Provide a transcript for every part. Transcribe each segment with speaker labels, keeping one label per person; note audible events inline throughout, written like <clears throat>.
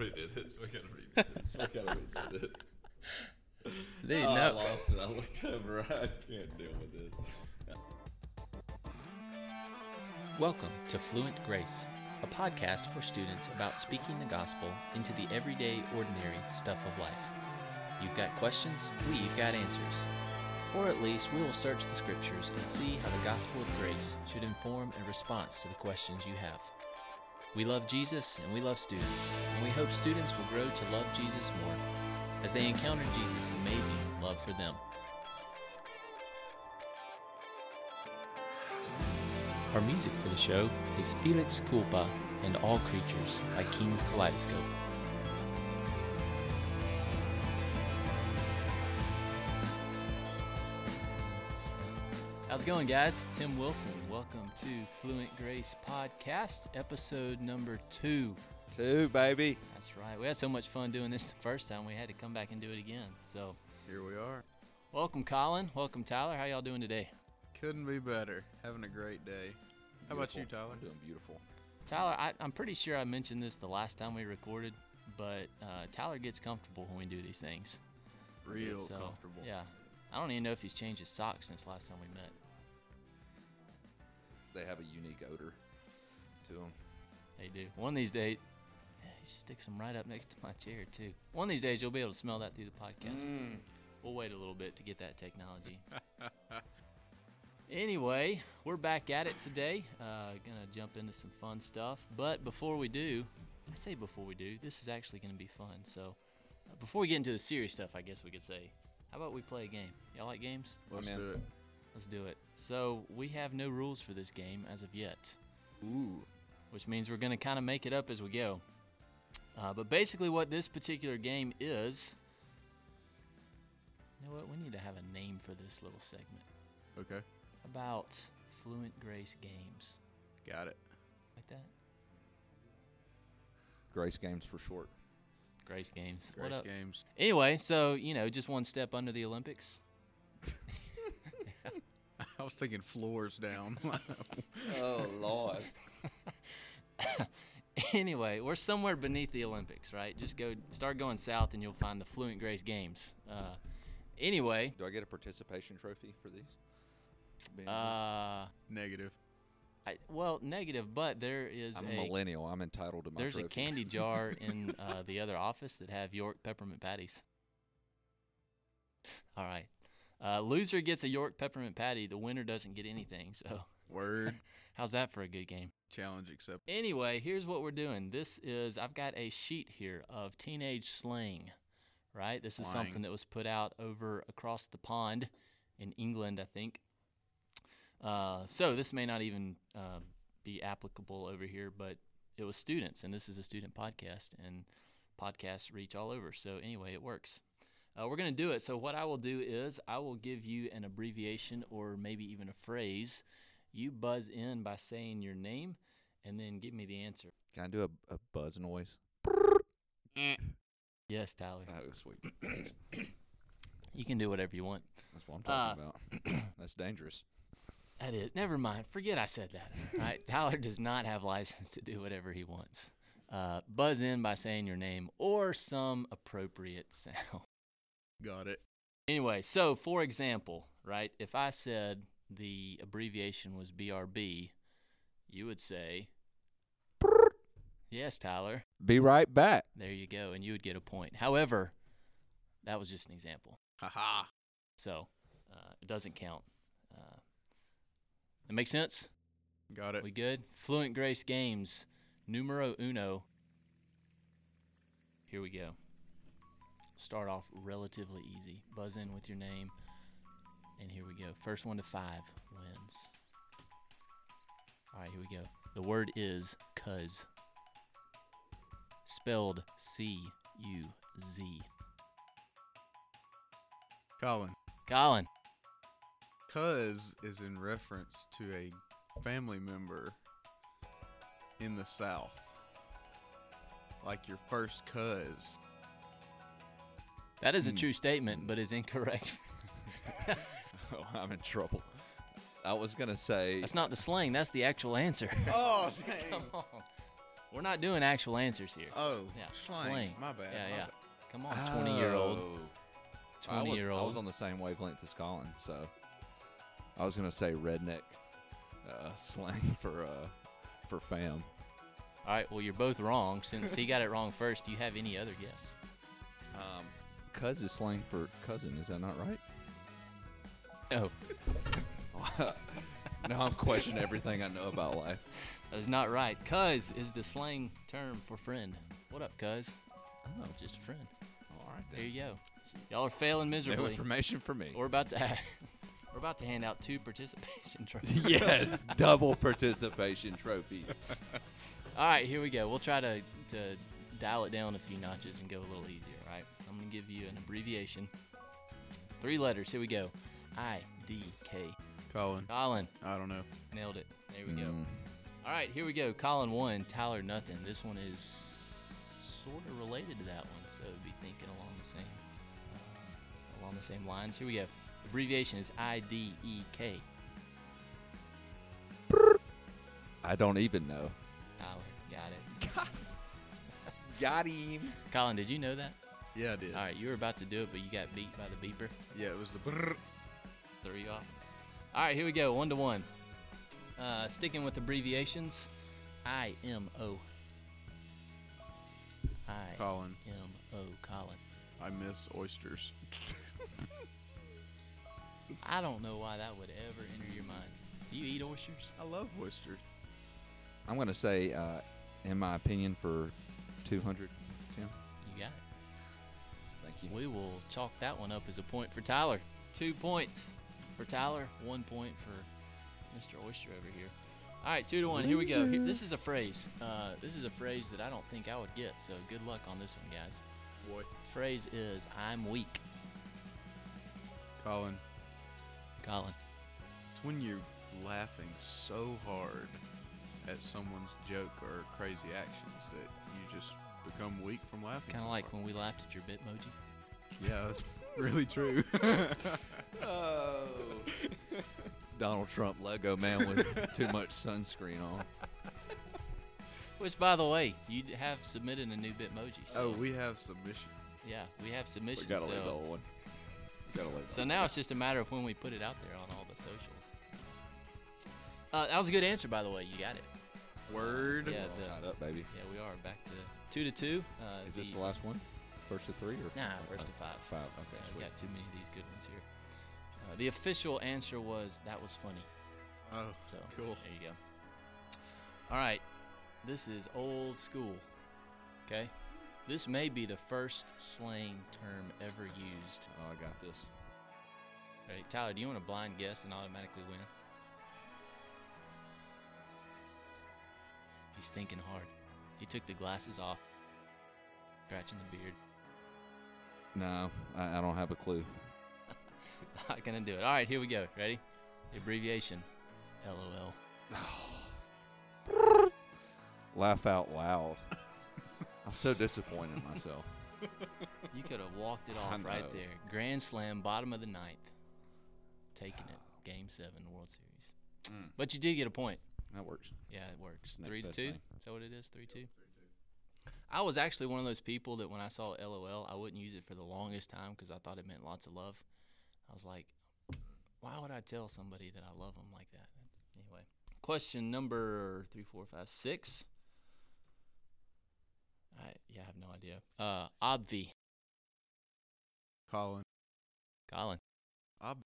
Speaker 1: redo this. We gotta redo this. We gotta redo this. <laughs>
Speaker 2: Dude,
Speaker 1: oh, I lost it. I looked over. I can't deal with this.
Speaker 2: Welcome to Fluent Grace, a podcast for students about speaking the gospel into the everyday, ordinary stuff of life. You've got questions, we've got answers. Or at least we will search the scriptures and see how the gospel of grace should inform a response to the questions you have. We love Jesus and we love students, and we hope students will grow to love Jesus more as they encounter Jesus' amazing love for them. Our music for the show is Felix Culpa and All Creatures by King's Kaleidoscope. How's it going, guys? Tim Wilson. Welcome to Fluent Grace Podcast, episode number two.
Speaker 1: Two, baby.
Speaker 2: That's right. We had so much fun doing this the first time, we had to come back and do it again. So,
Speaker 3: Here we are.
Speaker 2: welcome, Colin. Welcome, Tyler. How y'all doing today?
Speaker 3: Couldn't be better. Having a great day. How about you, Tyler?
Speaker 1: I'm doing beautiful.
Speaker 2: Tyler, I, I'm pretty sure I mentioned this the last time we recorded, but uh, Tyler gets comfortable when we do these things.
Speaker 3: Real
Speaker 2: So,
Speaker 3: comfortable.
Speaker 2: Yeah. I don't even know if he's changed his socks since last time we met.
Speaker 1: They have a unique odor to them.
Speaker 2: They do. One of these days, yeah, he sticks them right up next to my chair, too. One of these days, you'll be able to smell that through the podcast.
Speaker 1: Mm.
Speaker 2: We'll wait a little bit to get that technology. <laughs> anyway, we're back at it today. Uh, gonna jump into some fun stuff. But before we do, I say before we do, this is actually gonna be fun. So uh, before we get into the serious stuff, I guess we could say, how about we play a game? Y'all like games?
Speaker 3: Let's
Speaker 1: I'm in.
Speaker 3: do it.
Speaker 2: Let's do it. So we have no rules for this game as of yet
Speaker 3: Ooh.
Speaker 2: which means we're going to kind of make it up as we go. Uh, but basically, what this particular game is. You know what? We need to have a name for this little segment.
Speaker 3: Okay.
Speaker 2: About Fluent Grace Games.
Speaker 3: Got it.
Speaker 2: Like that?
Speaker 1: Grace Games for short.
Speaker 2: Grace Games. What
Speaker 3: Grace
Speaker 2: up?
Speaker 3: games.
Speaker 2: Anyway, so, you know, just one step under the Olympics.
Speaker 3: I was thinking floors down. <laughs>
Speaker 1: Oh Lord. <laughs>
Speaker 2: anyway, we're somewhere beneath the Olympics, right? Just go, start going south, and you'll find the Fluent Grace Games. Uh, anyway,
Speaker 1: Do I get a participation trophy for these? Being
Speaker 2: uh,
Speaker 3: Negative.
Speaker 2: I, well, negative, but there is
Speaker 1: this? I'm
Speaker 2: a
Speaker 1: a millennial. I'm entitled to my
Speaker 2: There's a candy jar <laughs> in uh, the other office that have York peppermint patties. All right. Uh, loser gets a York peppermint patty. The winner doesn't get anything. So,
Speaker 3: Word. <laughs>
Speaker 2: how's that for a good game?
Speaker 3: Challenge accepted.
Speaker 2: Anyway, here's what we're doing. This is, I've got a sheet here of teenage slang, right? This is something that was put out over across the pond in England, I think. Uh, so this may not even uh, be applicable over here, but it was students, and this is a student podcast, and podcasts reach all over. So anyway, it works. Uh, we're going to do it. So what I will do is I will give you an abbreviation or maybe even a phrase. You buzz in by saying your name, and then give me the answer.
Speaker 1: Can I do a, a buzz noise? <laughs>
Speaker 2: Yes, Tyler.
Speaker 1: Oh, sweet. <clears throat>
Speaker 2: You can do whatever you want.
Speaker 1: That's what I'm talking
Speaker 2: Uh,
Speaker 1: about. <clears throat> That's dangerous.
Speaker 2: That is. Never mind. Forget I said that. <laughs> right? Tyler does not have license to do whatever he wants. Uh, buzz in by saying your name or some appropriate <laughs> sound.
Speaker 3: Got it.
Speaker 2: Anyway, so for example, right, if I said the abbreviation was BRB, you would say, Yes, Tyler.
Speaker 1: Be right back.
Speaker 2: There you go. And you would get a point. However, that was just an example.
Speaker 3: Haha.
Speaker 2: So uh, it doesn't count. Uh, that makes sense?
Speaker 3: Got it.
Speaker 2: We good? Fluent Grace Games, numero uno. Here we go. Start off relatively easy. Buzz in with your name. And here we go. First one to five wins. All right, here we go. The word is cuz. Spelled C U Z.
Speaker 3: Colin.
Speaker 2: Colin.
Speaker 3: Cuz is in reference to a family member in the South. Like your first cuz.
Speaker 2: That is a
Speaker 1: Hmm.
Speaker 2: true statement, but is incorrect. <laughs> <laughs>
Speaker 1: Oh, I'm in trouble. I was gonna say.
Speaker 2: That's not the slang. That's the actual answer. <laughs>
Speaker 3: Oh,
Speaker 2: Come on. We're not doing actual answers here.
Speaker 3: Oh,
Speaker 2: Yeah,
Speaker 3: slang.
Speaker 2: slang.
Speaker 3: My bad.
Speaker 2: Yeah,
Speaker 3: my
Speaker 2: yeah.
Speaker 3: bad.
Speaker 2: Come on, 20 year old.
Speaker 1: Oh. I
Speaker 2: 20
Speaker 1: was,
Speaker 2: year
Speaker 1: I was on the same wavelength as Colin, so I was gonna say redneck uh, slang for uh, for fam.
Speaker 2: All right, well, you're both wrong. Since he got it wrong first, do you have any other guess?
Speaker 1: Um, cuz is slang for cousin. Is that not right?
Speaker 2: No, <laughs>
Speaker 1: now I'm questioning everything I know about life.
Speaker 2: that is not right. Cuz is the slang term for friend. What up, cuz?
Speaker 1: Oh,
Speaker 2: Just a friend.
Speaker 1: all right
Speaker 2: There you go. Y'all are failing
Speaker 1: No
Speaker 2: miserably.
Speaker 1: information for me.
Speaker 2: We're about to have, <laughs> we're about to hand out two participation <laughs> trophies.
Speaker 1: yes, double participation trophies.
Speaker 2: All right, here we go. We'll try to, to dial it down a few notches and go a little easier, all right? I'm going to give you an abbreviation. Three letters. Here we go. I D K.
Speaker 3: Colin.
Speaker 2: Colin.
Speaker 3: I don't know.
Speaker 2: Nailed it. There we go.
Speaker 1: Mm.
Speaker 2: All right, here we go. Colin one, Tyler nothing. This one is sort of related to that one, so be thinking along the same uh, along the same lines. Here we go. Abbreviation is I D E K.
Speaker 1: I don't even know.
Speaker 2: Tyler, got it. <laughs>
Speaker 1: Got him.
Speaker 2: Colin, did you know that?
Speaker 3: Yeah, I did.
Speaker 2: All right, you were about to do it, but you got beat by the beeper.
Speaker 3: Yeah, it was the. Brrr.
Speaker 2: Threw you off. All right, here we go. One to one. Uh, sticking with abbreviations, IMO. I M O. I
Speaker 3: Colin.
Speaker 2: M O. Colin.
Speaker 3: I miss oysters. <laughs>
Speaker 2: I don't know why that would ever enter your mind. Do you eat oysters?
Speaker 3: I love oysters.
Speaker 1: I'm gonna say, uh, in my opinion, for 200,
Speaker 2: you. We will chalk that one up as a point for Tyler. Two points for Tyler, one point for Mr. Oyster over here. All right, two to one. Here we go. Here- this is a phrase. Uh, this is a phrase that I don't think I would get. So good luck on this one, guys.
Speaker 3: Boy.
Speaker 2: Phrase is "I'm weak."
Speaker 3: Colin.
Speaker 2: Colin.
Speaker 3: It's when you're laughing so hard at someone's joke or crazy actions that you just become weak from laughing.
Speaker 2: Kind of
Speaker 3: so
Speaker 2: like
Speaker 3: hard.
Speaker 2: when we laughed at your Bitmoji.
Speaker 3: Yeah, that's really true. <laughs>
Speaker 1: Oh. Donald Trump Lego man with too much sunscreen on.
Speaker 2: Which, by the way, you have submitted a new Bitmoji. So
Speaker 3: oh, we have submission.
Speaker 2: yeah, we have
Speaker 1: We gotta
Speaker 2: so,
Speaker 1: leave the old one. Gotta leave.
Speaker 2: so now it's just a matter of when we put it out there on all the socials. Uh, that was a good answer, by the way. You got it.
Speaker 3: Word.
Speaker 2: Yeah,
Speaker 1: We're all
Speaker 2: the-
Speaker 1: tied up, baby.
Speaker 2: Yeah, we are back to two to two. Uh,
Speaker 1: Is this the last one? First to three or?
Speaker 2: Nah, first
Speaker 1: uh,
Speaker 2: to five.
Speaker 1: Five.
Speaker 2: Yeah,
Speaker 1: Okay.
Speaker 2: we
Speaker 1: sweet.
Speaker 2: got too many of these good ones here. Uh, the official answer was that was funny.
Speaker 3: Oh,
Speaker 2: So
Speaker 3: Cool.
Speaker 2: There you go. All right, this is old school. Okay, this may be the first slang term ever used.
Speaker 1: Oh, I got this.
Speaker 2: Ready, Tyler? Do you want a blind guess and automatically win? He's thinking hard. He took the glasses off, scratching the beard.
Speaker 1: No, I, I don't have a clue. <laughs>
Speaker 2: Not gonna do it. All right, here we go. Ready? The abbreviation. LOL. <sighs>
Speaker 1: Laugh out loud. <laughs> I'm so disappointed in myself. <laughs>
Speaker 2: You could have walked it
Speaker 1: I
Speaker 2: off right
Speaker 1: know.
Speaker 2: there. Grand Slam, bottom of the ninth. Taking it. Game seven, World Series.
Speaker 1: Mm.
Speaker 2: But you did get a point.
Speaker 1: That works.
Speaker 2: Yeah, it works.
Speaker 1: Next
Speaker 2: Three to
Speaker 1: best
Speaker 2: two.
Speaker 1: thing.
Speaker 2: Is that what it is? Three two. I was actually one of those people that when I saw LOL, I wouldn't use it for the longest time because I thought it meant lots of love. I was like, why would I tell somebody that I love them like that? Anyway, question number three, four, five, six. I yeah, I have no idea. Uh, obvi,
Speaker 3: Colin.
Speaker 2: Colin.
Speaker 3: Ob-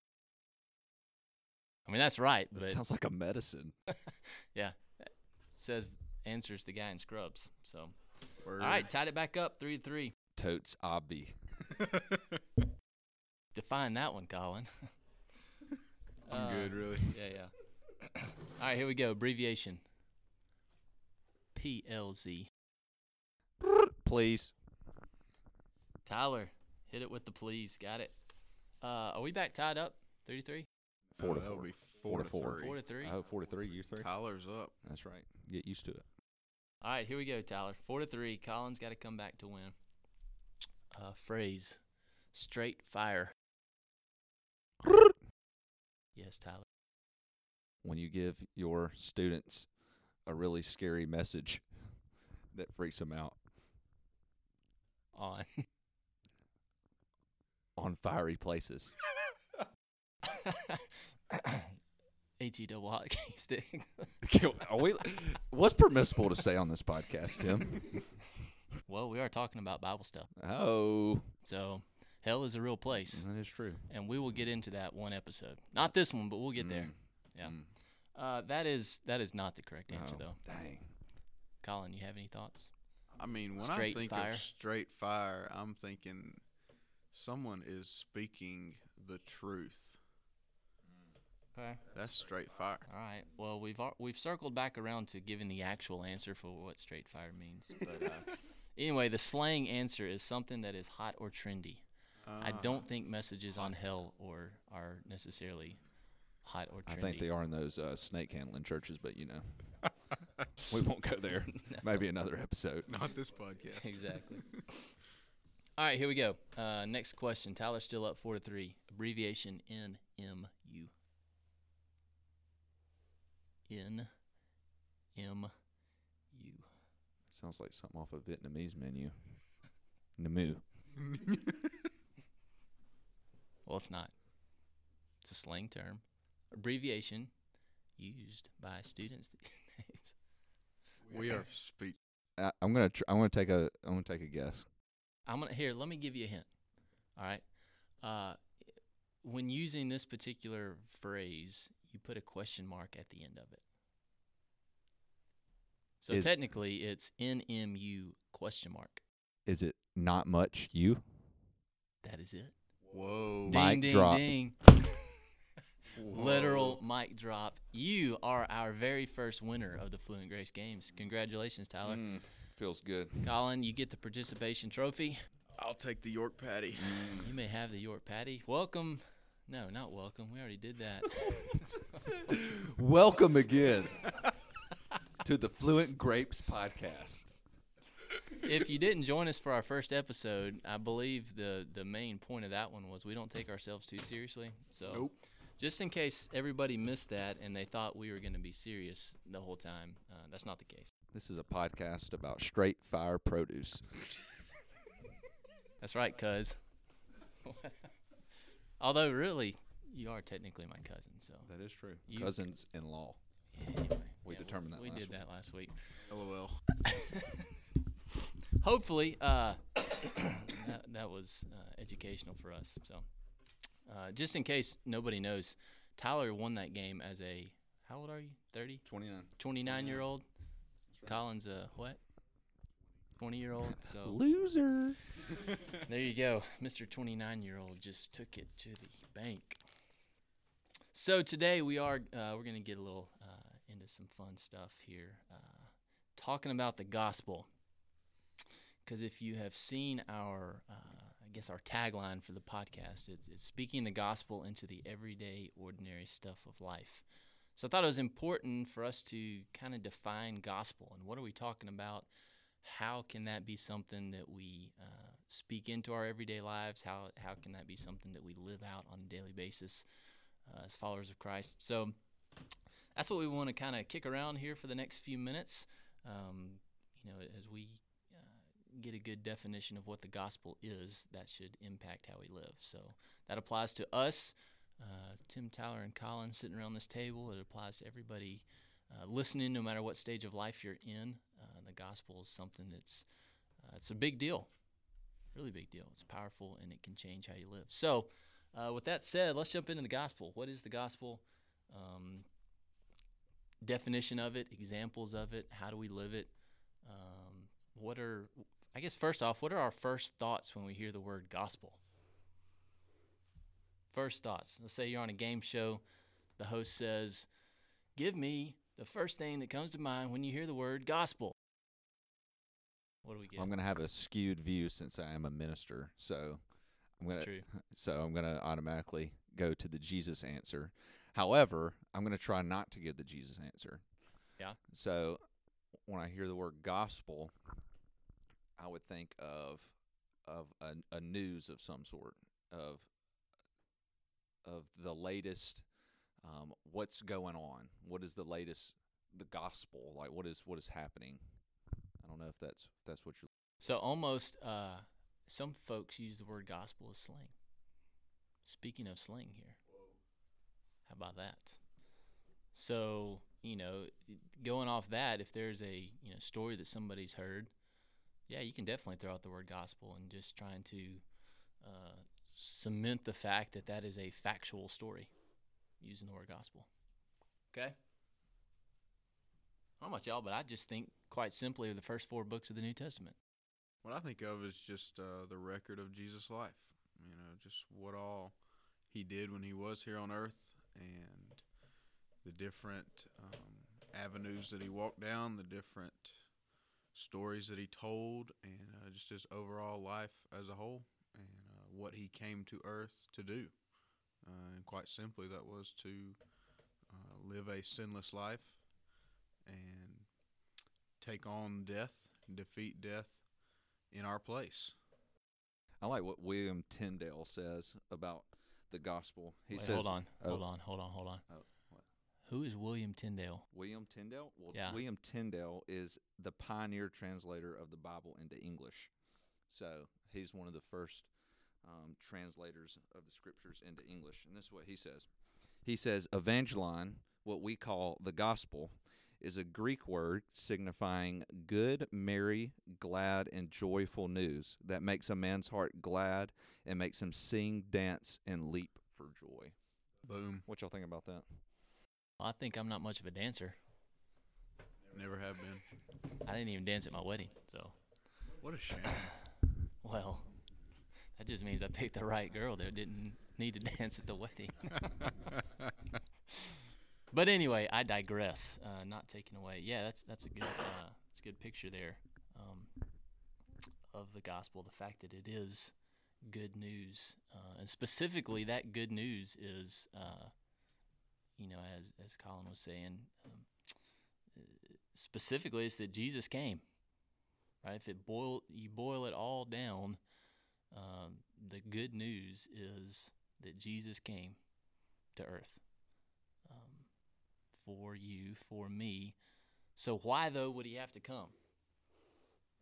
Speaker 2: I mean that's right,
Speaker 1: That
Speaker 2: but
Speaker 1: sounds like a medicine. <laughs>
Speaker 2: yeah, says answers the guy in Scrubs. So
Speaker 3: Word.
Speaker 2: all right, tied it back up, three to three.
Speaker 1: Totes obvi. <laughs>
Speaker 2: Define that one, Colin. <laughs>
Speaker 3: I'm
Speaker 2: Uh,
Speaker 3: good, really.
Speaker 2: Yeah, yeah. <coughs> All right, here we go. Abbreviation. PLZ. <laughs>
Speaker 1: Please.
Speaker 2: Tyler, hit it with the please. Got it. Uh, are we back tied up? Three to three?
Speaker 1: Four to
Speaker 3: Uh, that'll
Speaker 1: four.
Speaker 3: be
Speaker 1: Four
Speaker 3: four
Speaker 1: to
Speaker 3: to
Speaker 1: four.
Speaker 3: three.
Speaker 2: Four to three.
Speaker 1: I hope four to three. You three.
Speaker 3: Tyler's up.
Speaker 1: That's right. Get used to it.
Speaker 2: All right, here we go, Tyler. Four to three. Colin's got to come back to win. Uh, phrase. Straight fire. yes, Tyler.
Speaker 1: When you give your students a really scary message, that freaks them out
Speaker 2: on
Speaker 1: on fiery places. <laughs>
Speaker 2: H E double hockey <laughs> stick.
Speaker 1: Are we, what's permissible to say on this podcast, Tim? <laughs>
Speaker 2: well, we are talking about Bible stuff,
Speaker 1: Oh,
Speaker 2: so hell is a real place,
Speaker 1: that is true.
Speaker 2: and we will get into that one episode. Not this one, but we'll get there.
Speaker 1: Mm,
Speaker 2: Yeah.
Speaker 1: mm.
Speaker 2: Uh, that is that is not the correct answer
Speaker 1: Oh,
Speaker 2: though.
Speaker 1: Dang.
Speaker 2: Colin, you have any thoughts?
Speaker 3: I mean, when
Speaker 2: Straight
Speaker 3: I think
Speaker 2: fire.
Speaker 3: of straight fire, I'm thinking someone is speaking the truth.
Speaker 2: Okay.
Speaker 3: That's straight fire.
Speaker 2: All right. Well, we've al- we've circled back around to giving the actual answer for what straight fire means. But uh, <laughs> anyway, the slang answer is something that is hot or trendy. I
Speaker 3: Uh,
Speaker 2: don't think messages on hell or are necessarily hot or trendy.
Speaker 1: I think they are in those uh, snake handling churches, but you know, <laughs> we won't go there. <laughs>
Speaker 2: No.
Speaker 1: Maybe another episode.
Speaker 3: Not this podcast.
Speaker 2: exactly. All right, here we go. Uh, next question. Tyler's still up four to three. Abbreviation NMU. N M U.
Speaker 1: Sounds like something off a Vietnamese menu. <laughs> Namu. <laughs>
Speaker 2: Well, it's not. It's a slang term. Abbreviation used by students these <laughs> days.
Speaker 3: we are speak.
Speaker 1: I, I'm gonna. Tr- I'm gonna take a. I'm gonna take a guess.
Speaker 2: I'm gonna here. Let me give you a hint. All right. Uh, when using this particular phrase, you put a question mark at the end of it. So
Speaker 1: Is-
Speaker 2: technically, it's NMU question mark.
Speaker 1: Is it not much? You.
Speaker 2: That is it.
Speaker 3: Whoa.
Speaker 1: Mic
Speaker 2: ding, ding,
Speaker 1: drop.
Speaker 2: ding. Literal mic drop. You are our very first winner of the Fluent Grace Games. Congratulations, Tyler.
Speaker 1: Mm, feels good.
Speaker 2: Colin, you get the participation trophy.
Speaker 3: I'll take the York patty.
Speaker 2: You may have the York Patty. Welcome. No, not welcome. We already did that. <laughs>
Speaker 1: Welcome again to the Fluent Grapes podcast.
Speaker 2: if you didn't join us for our first episode, I believe the the main point of that one was we don't take ourselves too seriously. So
Speaker 3: Nope.
Speaker 2: just in case everybody missed that and they thought we were going to be serious the whole time, uh, that's not the case.
Speaker 1: This is a podcast about straight fire produce.
Speaker 2: That's right, cuz. <laughs> Although really, you are technically my cousin. So
Speaker 1: That is true.
Speaker 2: You-
Speaker 1: Cousins in law.
Speaker 2: anyway,
Speaker 1: We
Speaker 2: yeah,
Speaker 1: determined that
Speaker 2: We
Speaker 1: last
Speaker 2: did
Speaker 1: week.
Speaker 2: that last week.
Speaker 3: LOL. <laughs>
Speaker 2: hopefully uh, <coughs> that, that was uh, educational for us so uh, just in case nobody knows tyler won that game as a how old are you 30
Speaker 1: 29.
Speaker 2: 29 year old colin's a what 20 year old so <laughs>
Speaker 1: Loser.
Speaker 2: there you go. Mr 29 year old just took it to the bank. So today we are uh, we're going to get a little uh, into some fun stuff here uh, talking about the gospel. Because if you have seen our uh, i guess our tagline for the podcast it's, it's speaking the gospel into the everyday ordinary stuff of life. So i thought it was important for us to kind of define gospel and what are we talking about how can that be something that we uh, speak into our everyday lives how, how can that be something that we live out on a daily basis uh, as followers of christ so that's what we want to kind of kick around here for the next few minutes um, you know as we uh, get a good definition of what the gospel is, that should impact how we live. So that applies to us, uh, Tim, Tyler, and Colin sitting around this table. It applies to everybody uh, listening, no matter what stage of life you're in. Gospel is something that's uh, it's a big deal, really big deal. It's powerful and it can change how you live. So, uh, with that said, let's jump into the gospel. What is the gospel? Um, definition of it, examples of it, how do we live it? Um, what are I guess first off, what are our first thoughts when we hear the word gospel? First thoughts. Let's say you're on a game show, the host says, "Give me the first thing that comes to mind when you hear the word gospel." What do we get?
Speaker 1: I'm gonna have a skewed view since I am a minister, so I'm gonna
Speaker 2: true. <laughs>
Speaker 1: so I'm gonna automatically go to the Jesus answer. However, I'm gonna try not to give the Jesus answer.
Speaker 2: Yeah.
Speaker 1: So when I hear the word gospel, I would think of of a, a news of some sort of of the latest um, what's going on what is the latest the gospel like what is what is happening don't know if that's if that's what you're.
Speaker 2: So almost, uh, some folks use the word gospel as slang. Speaking of slang here, how about that? So you know, going off that, if there's a you know story that somebody's heard, yeah, you can definitely throw out the word gospel and just trying to uh, cement the fact that that is a factual story using the word gospel. Okay. I don't know about y'all, but I just think quite simply of the first four books of the New Testament.
Speaker 3: What I think of is just uh, the record of Jesus' life. You know, just what all he did when he was here on earth and the different um, avenues that he walked down, the different stories that he told, and uh, just his overall life as a whole, and uh, what he came to earth to do. Uh, and quite simply, that was to uh, live a sinless life and take on death, defeat death in our place.
Speaker 1: I like what William Tyndale says about the gospel. He
Speaker 2: Wait,
Speaker 1: says,
Speaker 2: hold on,
Speaker 1: oh,
Speaker 2: hold on, hold on, hold on.
Speaker 1: Oh, what?
Speaker 2: Who is William Tyndale?
Speaker 1: William Tyndale. Well,
Speaker 2: Yeah.
Speaker 1: William Tyndale is the pioneer translator of the Bible into English. So he's one of the first um, translators of the scriptures into English. And this is what he says. He says, "Evangelion, what we call the gospel." Is a Greek word signifying good, merry, glad, and joyful news that makes a man's heart glad and makes him sing, dance, and leap for joy.
Speaker 3: Boom.
Speaker 1: What y'all think about that?
Speaker 2: I think I'm not much of a dancer.
Speaker 3: Never have been.
Speaker 2: I didn't even dance at my wedding, so
Speaker 3: What a shame. <clears throat>
Speaker 2: well, that just means I picked the right girl that didn't need to <laughs> dance at the wedding. <laughs> but anyway, I digress. Uh, not taking away. Yeah, that's that's a good uh, that's a good picture there um, of the gospel. The fact that it is good news, uh, and specifically that good news is, uh, you know, as as Colin was saying, um, specifically it's that Jesus came. Right? If it boil you boil it all down, um, the good news is that Jesus came to earth for you, for me. So why though would he have to come?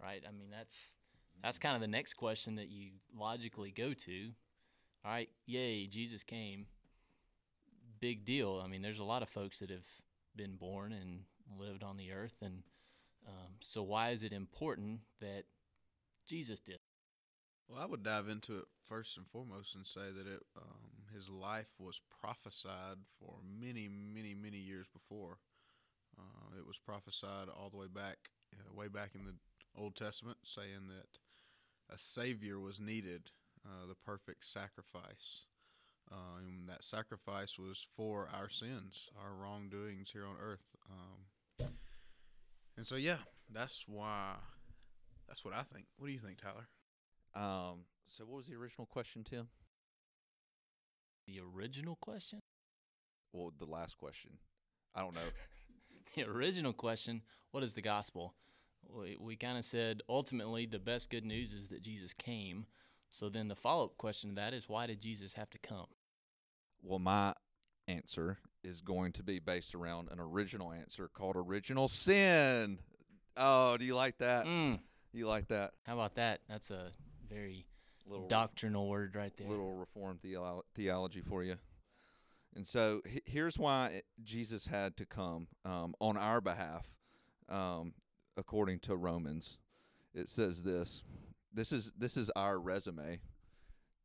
Speaker 2: Right? I mean, that's that's kind of the next question that you logically go to. All right, yay, Jesus came. Big deal. I mean, there's a lot of folks that have been born and lived on the earth, and um, so why is it important that Jesus did?
Speaker 3: Well, I would dive into it first and foremost and say that it, um, his life was prophesied for many, many, many years before. Uh, it was prophesied all the way back, uh, way back in the Old Testament, saying that a Savior was needed, uh, the perfect sacrifice. Uh, and that sacrifice was for our sins, our wrongdoings here on earth. Um, and so, yeah, that's why. That's what I think. What do you think, Tyler?
Speaker 1: Um, so what was the original question, Tim?
Speaker 2: Original question?
Speaker 1: Well, the last question. I don't know. <laughs>
Speaker 2: the original question what is the gospel we, we kind of said ultimately the best good news is that jesus came so then the follow-up question to that is why did jesus have to come
Speaker 1: well, my answer is going to be based around an original answer called original sin. Oh, do you like that?
Speaker 2: mm,
Speaker 1: You like that
Speaker 2: how about that that's a very
Speaker 1: little
Speaker 2: doctrinal word right there
Speaker 1: little reformed theolo- theology for you? And so he- here's why Jesus had to come um, on our behalf, um, according to Romans. It says this. This is this is our resume.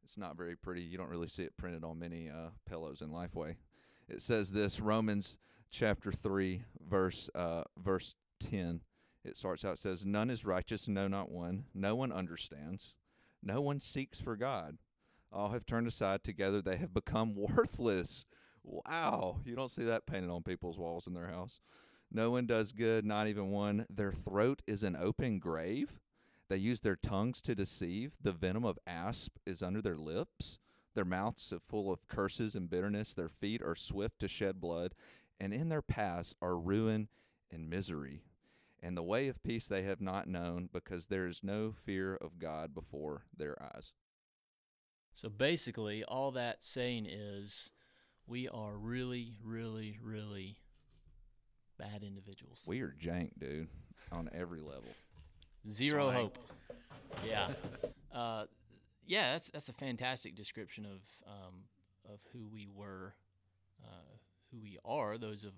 Speaker 1: It's not very pretty. You don't really see it printed on many uh, pillows in Lifeway. It says this Romans chapter three verse uh, verse ten. It starts out it says, "None is righteous, no, not one. No one understands. No one seeks for God. All have turned aside together; they have become <laughs> worthless." Wow, you don't see that painted on people's walls in their house. No one does good, not even one. Their throat is an open grave. They use their tongues to deceive. The venom of asp is under their lips. Their mouths are full of curses and bitterness. Their feet are swift to shed blood. And in their paths are ruin and misery. And the way of peace they have not known, because there is no fear of God before their eyes.
Speaker 2: so basically all that saying is we are really really really bad individuals
Speaker 1: We are jank, dude, on every level.
Speaker 2: Zero
Speaker 3: Slang.
Speaker 2: hope. Yeah. uh, yeah, that's that's a fantastic description of um, of who we were, uh, who we are. Those of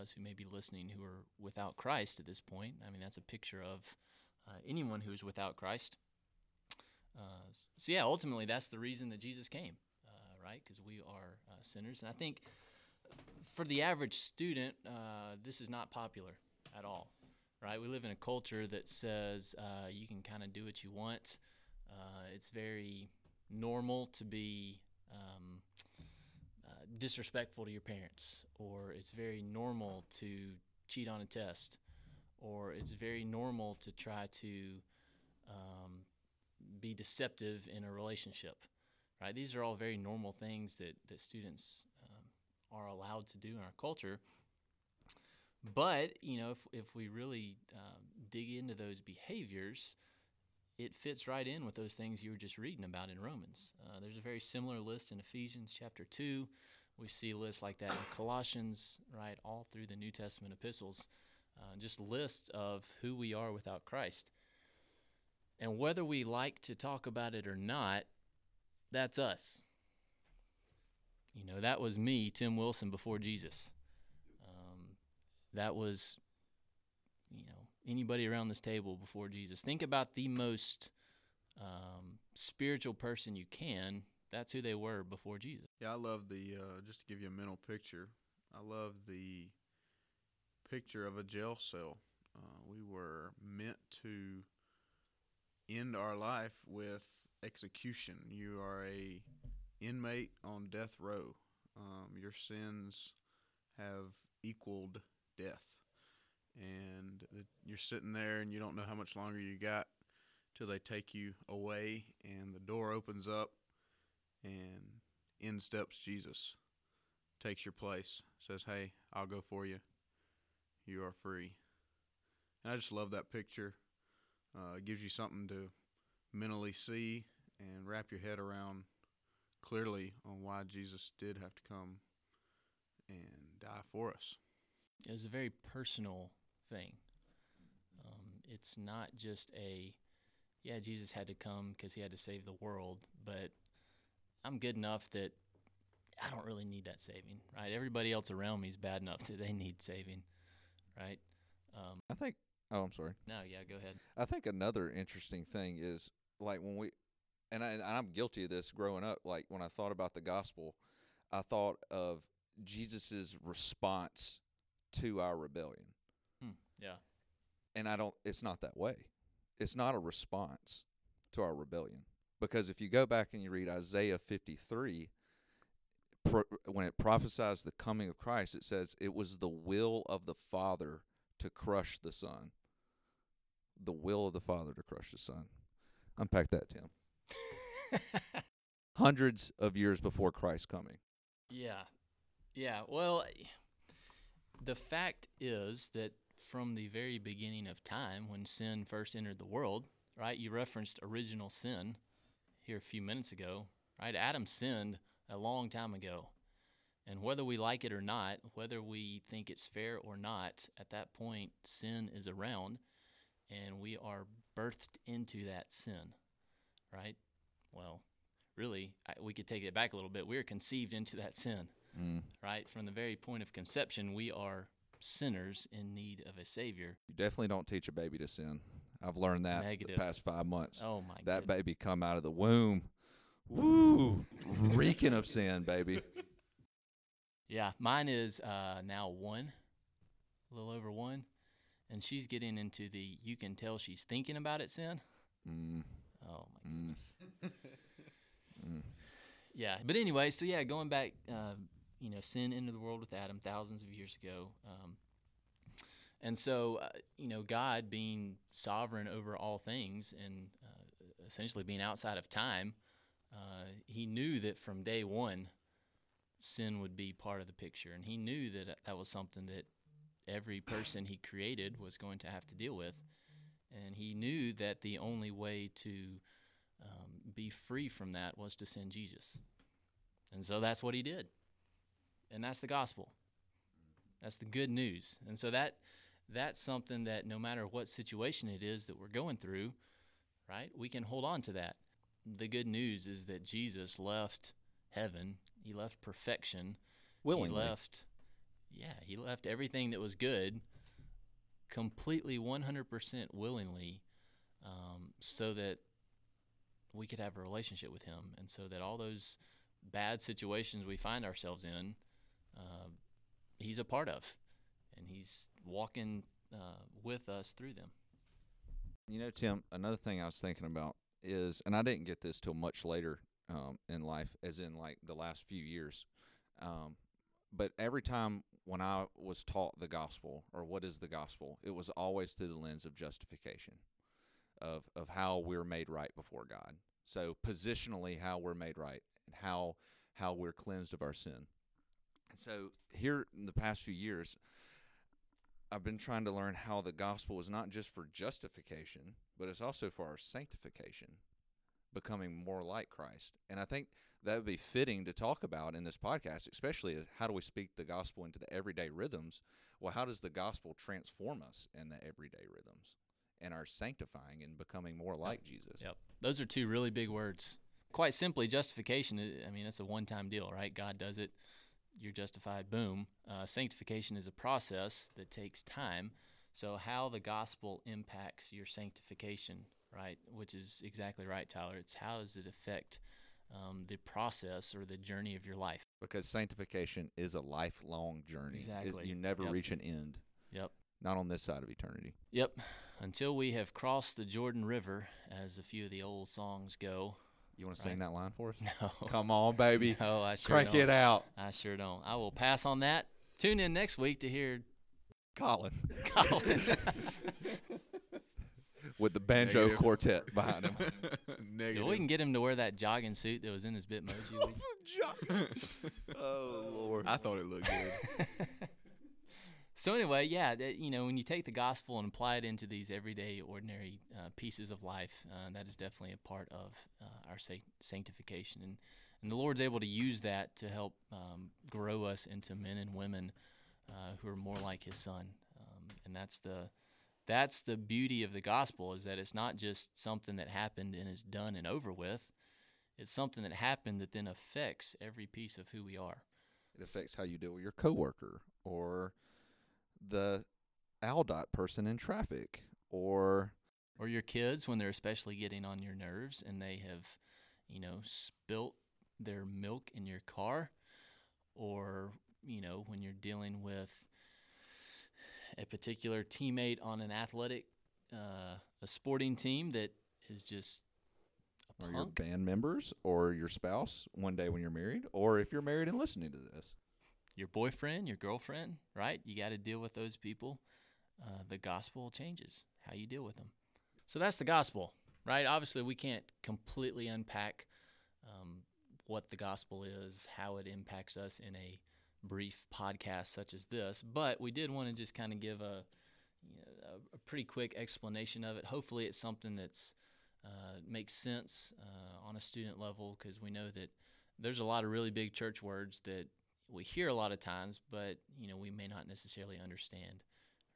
Speaker 2: us who may be listening who are without Christ at this point. I mean, that's a picture of uh, anyone who is without Christ. Uh, so yeah, ultimately, that's the reason that Jesus came, uh, right? Because we are uh, sinners, and I think for the average student, uh, this is not popular at all, right? We live in a culture that says uh, you can kind of do what you want. It's very normal to be um, disrespectful to your parents, or it's very normal to cheat on a test, or it's very normal to try to um, be deceptive in a relationship, right? These are all very normal things that, that students um, are allowed to do in our culture. But, you know, if, if we really um, dig into those behaviors, it fits right in with those things you were just reading about in Romans. Uh, there's a very similar list in Ephesians chapter 2. We see lists like that in Colossians, right, all through the New Testament epistles. Uh, just lists of who we are without Christ. And whether we like to talk about it or not, that's us. You know, that was me, Tim Wilson, before Jesus. Um, that was, you know, anybody around this table before Jesus. Think about the most um, spiritual person you can. That's who they were before Jesus.
Speaker 3: Yeah, I love the uh, just to give you a mental picture. I love the picture of a jail cell. Uh, we were meant to end our life with execution. You are a inmate on death row. Um, your sins have equaled death, and the, you're sitting there and you don't know how much longer you got till they take you away, and the door opens up, and in steps Jesus, takes your place, says, "Hey, I'll go for you. You are free." And I just love that picture. Uh, it gives you something to mentally see and wrap your head around clearly on why Jesus did have to come and die for us.
Speaker 2: It was a very personal thing. Um, it's not just a, yeah, Jesus had to come because he had to save the world, but I'm good enough that I don't really need that saving, right? Everybody else around me is bad enough <laughs> that they need saving, right? Um,
Speaker 1: I think. Oh, I'm sorry.
Speaker 2: no, yeah, go ahead.
Speaker 1: I think another interesting thing is like when we, and, I, and I'm guilty of this growing up. Like when I thought about the gospel, I thought of Jesus's response to our rebellion,
Speaker 2: Hmm, yeah.
Speaker 1: and I don't. It's not that way. It's not a response to our rebellion because if you go back and you read Isaiah 53, pro, when it prophesies the coming of Christ, it says it was the will of the Father to crush the Son. The will of the Father to crush the Son. Unpack that, Tim. <laughs> Hundreds of years before Christ coming.
Speaker 2: Yeah. Yeah. Well, the fact is that from the very beginning of time, when sin first entered the world, right, you referenced original sin here a few minutes ago, right? Adam sinned a long time ago. And whether we like it or not, whether we think it's fair or not, at that point, sin is around and we are birthed into that sin, right? Well, really, I, we could take it back a little bit. We are conceived into that sin,
Speaker 1: Mm.
Speaker 2: right? From the very point of conception, we are sinners in need of a Savior.
Speaker 1: You definitely don't teach a baby to sin. I've learned that
Speaker 2: Negative.
Speaker 1: the past five months.
Speaker 2: Oh, my
Speaker 1: that
Speaker 2: goodness.
Speaker 1: baby come out of the womb, woo, reeking of sin, baby. <laughs>
Speaker 2: Yeah, mine is uh, now one, a little over one. And she's getting into the you can tell she's thinking about it sin.
Speaker 1: Mm.
Speaker 2: Oh, my
Speaker 1: Mm.
Speaker 2: goodness. <laughs>
Speaker 1: Mm.
Speaker 2: Yeah, but anyway, so yeah, going back, uh, you know, sin into the world with Adam thousands of years ago. Um, and so, uh, you know, God being sovereign over all things and uh, essentially being outside of time, uh, he knew that from day one, sin would be part of the picture. And he knew that that was something that every person he created was going to have to deal with. And he knew that the only way to um, be free from that was to send Jesus. And so that's what he did. And that's the gospel. That's the good news. And so that that's something that no matter what situation it is that we're going through, right, we can hold on to that. The good news is that Jesus left heaven, he left perfection,
Speaker 1: Willingly.
Speaker 2: he left yeah, he left everything that was good completely 100% willingly um, so that we could have a relationship with him and so that all those bad situations we find ourselves in uh, he's a part of and he's walking uh, with us through them
Speaker 1: You know, Tim, another thing I was thinking about is, and I didn't get this till much later um, in life, as in like the last few years. Um, but every time when I was taught the gospel or what is the gospel, it was always through the lens of justification, of of how we're made right before God. So positionally, how we're made right and how how we're cleansed of our sin. And so here in the past few years, I've been trying to learn how the gospel is not just for justification, but it's also for our sanctification, becoming more like Christ. And I think that would be fitting to talk about in this podcast, especially how do we speak the gospel into the everyday rhythms? Well, how does the gospel transform us in the everyday rhythms and our sanctifying and becoming more like Jesus?
Speaker 2: Yep. Those are two really big words. Quite simply, justification, I I mean, that's a one time deal, right? God does it, you're justified, boom. Uh, sanctification is a process that takes time. So, how the gospel impacts your sanctification, right? Which is exactly right, Tyler. It's how does it affect um, the process or the journey of your life?
Speaker 1: Because sanctification is a lifelong journey.
Speaker 2: Exactly.
Speaker 1: you never
Speaker 2: Yep.
Speaker 1: reach an end,
Speaker 2: Yep.
Speaker 1: not on this side of eternity.
Speaker 2: Yep. Until we have crossed the Jordan River, as a few of the old songs go.
Speaker 1: You want to sing
Speaker 2: Right.
Speaker 1: that line for us? <laughs>
Speaker 2: No.
Speaker 1: Come on, baby. <laughs>
Speaker 2: No, I sure
Speaker 1: Crank
Speaker 2: don't.
Speaker 1: it out.
Speaker 2: I sure don't. I will pass on that. Tune in next week to hear
Speaker 1: Colin. <laughs>
Speaker 2: Colin.
Speaker 1: With the banjo
Speaker 3: Negative.
Speaker 1: quartet behind him.
Speaker 3: Negative.
Speaker 2: If we can get him to wear that jogging suit that was in his Bitmoji. we-
Speaker 1: oh, Lord.
Speaker 3: I thought it looked good.
Speaker 2: So anyway, yeah, that, you know, when you take the gospel and apply it into these everyday, ordinary uh, pieces of life, uh, that is definitely a part of uh, our sa- sanctification, and and the Lord's able to use that to help um, grow us into men and women uh, who are more like His Son, um, and that's the that's the beauty of the gospel is that it's not just something that happened and is done and over with. It's something that happened that then affects every piece of who we are.
Speaker 1: It affects how you deal with your coworker or the ALDOT person in traffic or
Speaker 2: or your kids when they're especially getting on your nerves and they have, you know, spilt their milk in your car, or you know when you're dealing with a particular teammate on an athletic, uh, a sporting team that is just a
Speaker 1: or your band members or your spouse one day when you're married or if you're married and listening to this.
Speaker 2: Your boyfriend, your girlfriend, right? You got to deal with those people. Uh, the gospel changes how you deal with them. So that's the gospel, right? Obviously, we can't completely unpack um, what the gospel is, how it impacts us in a brief podcast such as this, but we did want to just kind of give a, you know, a, pretty quick explanation of it. Hopefully, it's something that's uh, makes sense uh, on a student level because we know that there's a lot of really big church words that we hear a lot of times, but you know we may not necessarily understand.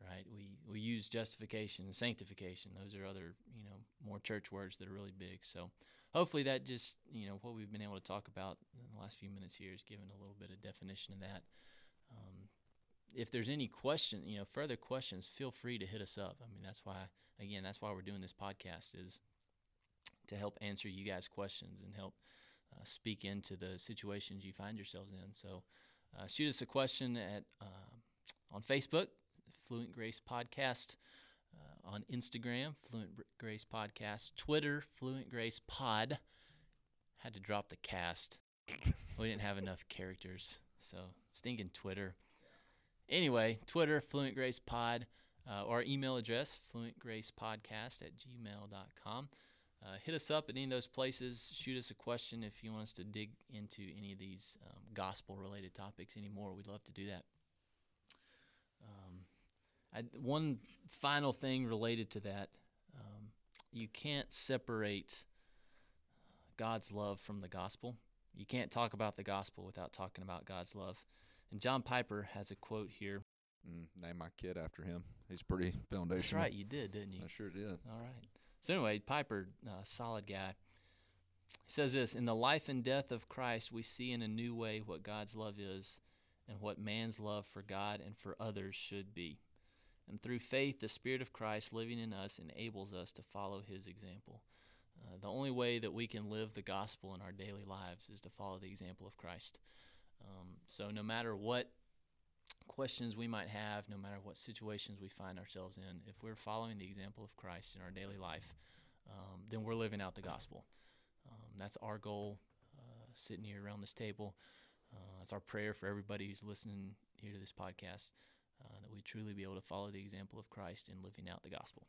Speaker 2: Right? We we use justification and sanctification. Those are other you know more church words that are really big. So hopefully that just you know what we've been able to talk about in the last few minutes here is given a little bit of definition of that. Um, if there's any question, you know, further questions, feel free to hit us up. I mean, that's why again, that's why we're doing this podcast is to help answer you guys' questions and help uh, speak into the situations you find yourselves in. So uh, shoot us a question at uh, on Facebook, Fluent Grace Podcast, uh, on Instagram, Fluent Grace Podcast, Twitter, Fluent Grace Pod. Had to drop the cast. we didn't have enough <laughs> characters, so stinking Twitter. Anyway, Twitter, Fluent Grace Pod, uh, or email address, fluentgracepodcast at gmail.com. Uh, hit us up at any of those places. Shoot us a question if you want us to dig into any of these um, gospel related topics anymore. We'd love to do that. Um, I, one final thing related to that um, you can't separate God's love from the gospel. You can't talk about the gospel without talking about God's love. And John Piper has a quote here
Speaker 1: Mm, name my kid after him. He's pretty foundational.
Speaker 2: That's right, you did, didn't you?
Speaker 1: I sure did.
Speaker 2: All right. So anyway, Piper, uh, solid guy. He says this: In the life and death of Christ, we see in a new way what God's love is, and what man's love for God and for others should be. And through faith, the Spirit of Christ living in us enables us to follow His example. Uh, the only way that we can live the gospel in our daily lives is to follow the example of Christ. Um, so no matter what questions we might have, no matter what situations we find ourselves in, if we're following the example of Christ in our daily life, um, then we're living out the gospel. Um, that's our goal uh, sitting here around this table. Uh, that's our prayer for everybody who's listening here to this podcast uh, that we truly be able to follow the example of Christ in living out the gospel.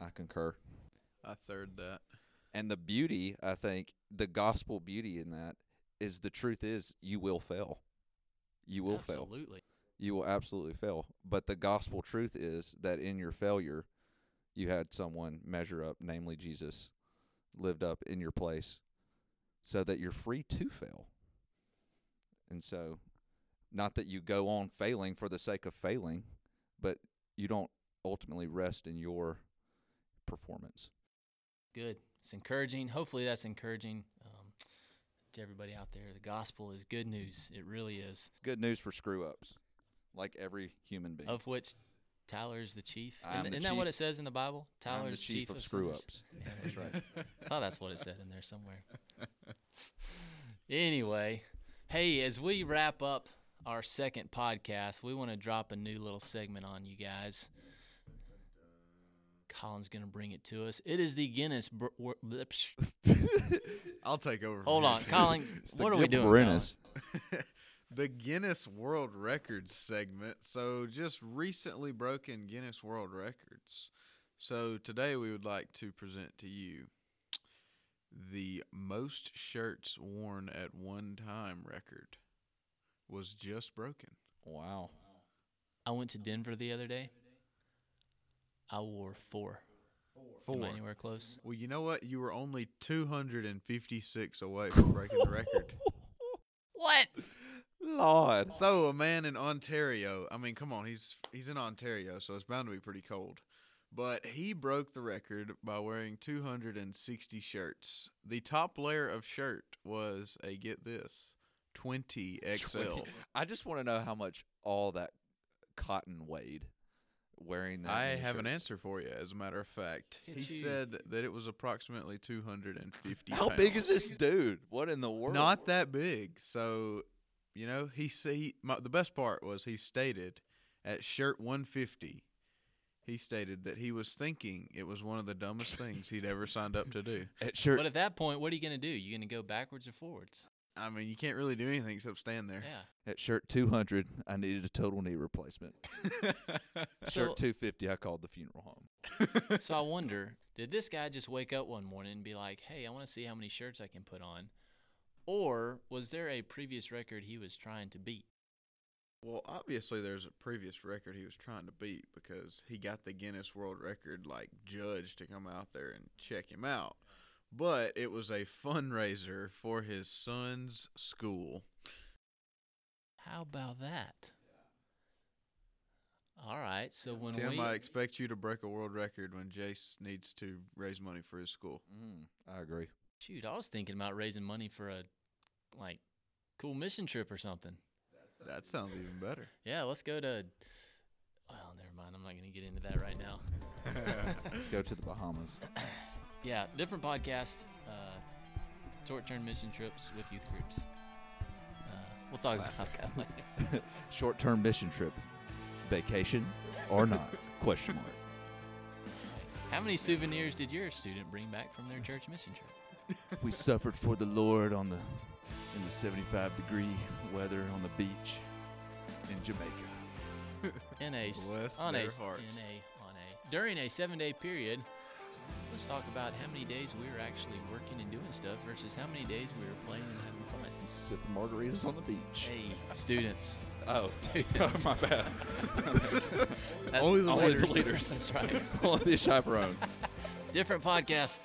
Speaker 1: I concur.
Speaker 3: I third that.
Speaker 1: And the beauty, I think, the gospel beauty in that is the truth is you will fail. You will fail.
Speaker 2: Absolutely.
Speaker 1: You will absolutely fail. But the gospel truth is that in your failure, you had someone measure up, namely Jesus, lived up in your place so that you're free to fail. And so, not that you go on failing for the sake of failing, but you don't ultimately rest in your performance.
Speaker 2: Good. It's encouraging. Hopefully, that's encouraging um, to everybody out there. The gospel is good news. It really is.
Speaker 1: Good news for screw ups, like every human being.
Speaker 2: Of which Tyler's the chief.
Speaker 1: I'm
Speaker 2: Isn't,
Speaker 1: the
Speaker 2: isn't that what it says in the Bible? Tyler's
Speaker 1: I'm the chief, of screw ups.
Speaker 2: Yeah,
Speaker 1: That's right. <laughs> <laughs>
Speaker 2: I thought that's what it said in there somewhere. anyway, hey, as we wrap up our second podcast, we want to drop a new little segment on you guys. Colin's going to bring it to us. It is the Guinness. Br- wor- bleh. <laughs>
Speaker 3: I'll take over.
Speaker 2: Hold on, Colin. What are we doing?
Speaker 1: Gibberellus.
Speaker 2: Colin?
Speaker 3: the Guinness World Records segment. So, just recently broken Guinness World Records. So, today we would like to present to you the most shirts worn at one time record was just broken.
Speaker 1: Wow.
Speaker 2: I went to Denver the other day. I wore four.
Speaker 3: Four.
Speaker 2: Am I anywhere close?
Speaker 3: Well, you know what? You were only 256 away from breaking the record. <laughs>
Speaker 2: What?
Speaker 1: Lord.
Speaker 3: So a man in Ontario, I mean, come on, he's he's in Ontario, so it's bound to be pretty cold. But he broke the record by wearing 260 shirts. The top layer of shirt was a get this 20 XL.
Speaker 1: 20. I just want to know how much all that cotton weighed wearing that.
Speaker 3: I
Speaker 1: many
Speaker 3: have an answer for you. As a matter of fact,
Speaker 2: Look
Speaker 3: he
Speaker 2: you.
Speaker 3: said that it was approximately 250.
Speaker 1: How big is this dude? What in the world?
Speaker 3: Not that big. So, you know, he see my, the best part was he stated at shirt 150. He stated that he was thinking it was one of the dumbest things he'd ever signed up to do. <laughs>
Speaker 1: At shirt.
Speaker 2: But at that point, what are you going to do? You going to go backwards or forwards?
Speaker 3: I mean, you can't really do anything except stand there.
Speaker 2: Yeah.
Speaker 1: At shirt 200, I needed a total knee replacement. <laughs>
Speaker 2: So-
Speaker 1: shirt 250, I called the funeral home.
Speaker 2: so I wonder, did this guy just wake up one morning and be like, "Hey, I want to see how many shirts I can put on," or was there a previous record he was trying to beat?
Speaker 3: well, obviously, there's a previous record he was trying to beat because he got the Guinness World Record like judge to come out there and check him out. But it was a fundraiser for his son's school.
Speaker 2: How about that? All right. So when
Speaker 3: Tim,
Speaker 2: we
Speaker 3: I expect you to break a world record when Jace needs to raise money for his school.
Speaker 1: Mm, I agree.
Speaker 2: shoot, I was thinking about raising money for a like cool mission trip or something.
Speaker 3: That sounds even better. <laughs>
Speaker 2: Yeah, let's go to. Well, never mind. I'm not going to get into that right now. <laughs>
Speaker 1: Let's go to the Bahamas. <clears throat>
Speaker 2: Yeah, different podcast. Uh, short-term mission trips with youth groups. Uh, we'll talk about that later. <laughs>
Speaker 1: Short term mission trip. Vacation or not? Question mark.
Speaker 2: That's right. How many souvenirs did your student bring back from their church mission trip?
Speaker 1: We suffered for the Lord on the in the 75 degree weather on the beach in Jamaica. <laughs>
Speaker 2: In a s-
Speaker 3: Bless
Speaker 2: on
Speaker 3: their
Speaker 2: a s-
Speaker 3: hearts.
Speaker 2: in a on a during a seven-day period. Let's talk about how many days we were actually working and doing stuff versus how many days we were playing and having fun.
Speaker 1: Sipping margaritas on the beach.
Speaker 2: Hey, students. <laughs>
Speaker 1: Oh,
Speaker 2: Students. <laughs>
Speaker 1: my bad.
Speaker 2: That's-
Speaker 3: Only the
Speaker 1: Only the
Speaker 3: leaders.
Speaker 1: leaders.
Speaker 2: That's right.
Speaker 1: Only the chaperones.
Speaker 2: Different podcast.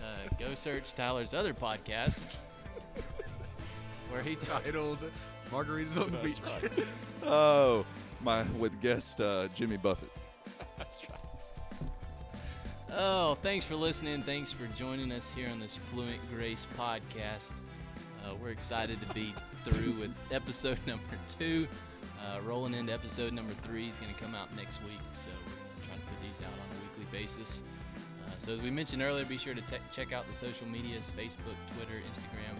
Speaker 2: Uh, go search Tyler's other podcast where he.
Speaker 3: Titled Margaritas on the Beach. <laughs>
Speaker 1: Oh, my with guest uh, Jimmy Buffett. <laughs>
Speaker 2: That's right. Oh, thanks for listening. Thanks for joining us here on this Fluent Grace podcast. Uh, we're excited to be <laughs> through with episode number two. Uh, rolling into episode number three is going to come out next week, so we're trying to to put these out on a weekly basis. Uh, so, as we mentioned earlier, be sure to te- check out the social medias Facebook, Twitter, Instagram.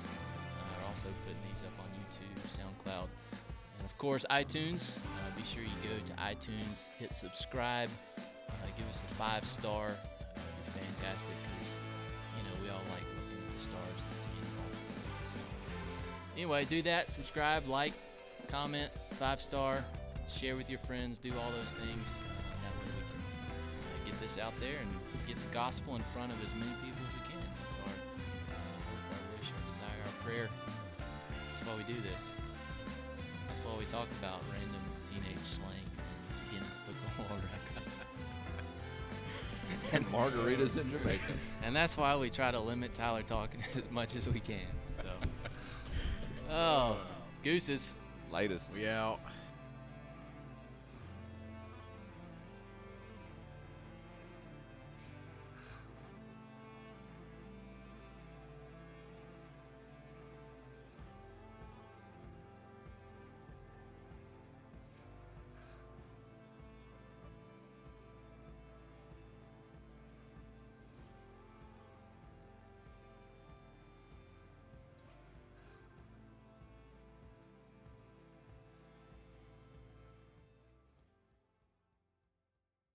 Speaker 2: Also putting these up on YouTube, SoundCloud, and of course, iTunes. Uh, be sure you go to iTunes, hit subscribe, uh, give us a five star. Uh, fantastic because, you know, we all like looking at the stars and seeing all the things. Anyway, do that. Subscribe, like, comment, five star, share with your friends, do all those things. Uh, that way we can uh, get this out there and get the gospel in front of as many people as we can. That's our, uh, our wish, our desire, our prayer. That's why we do this. That's why we talk about random teenage slang in Guinness Book of World Records. <laughs>
Speaker 1: And margaritas <laughs> in Jamaica.
Speaker 2: And that's why we try to limit Tyler talking <laughs> as much as we can. So, oh, gooses.
Speaker 1: Latest.
Speaker 3: We out.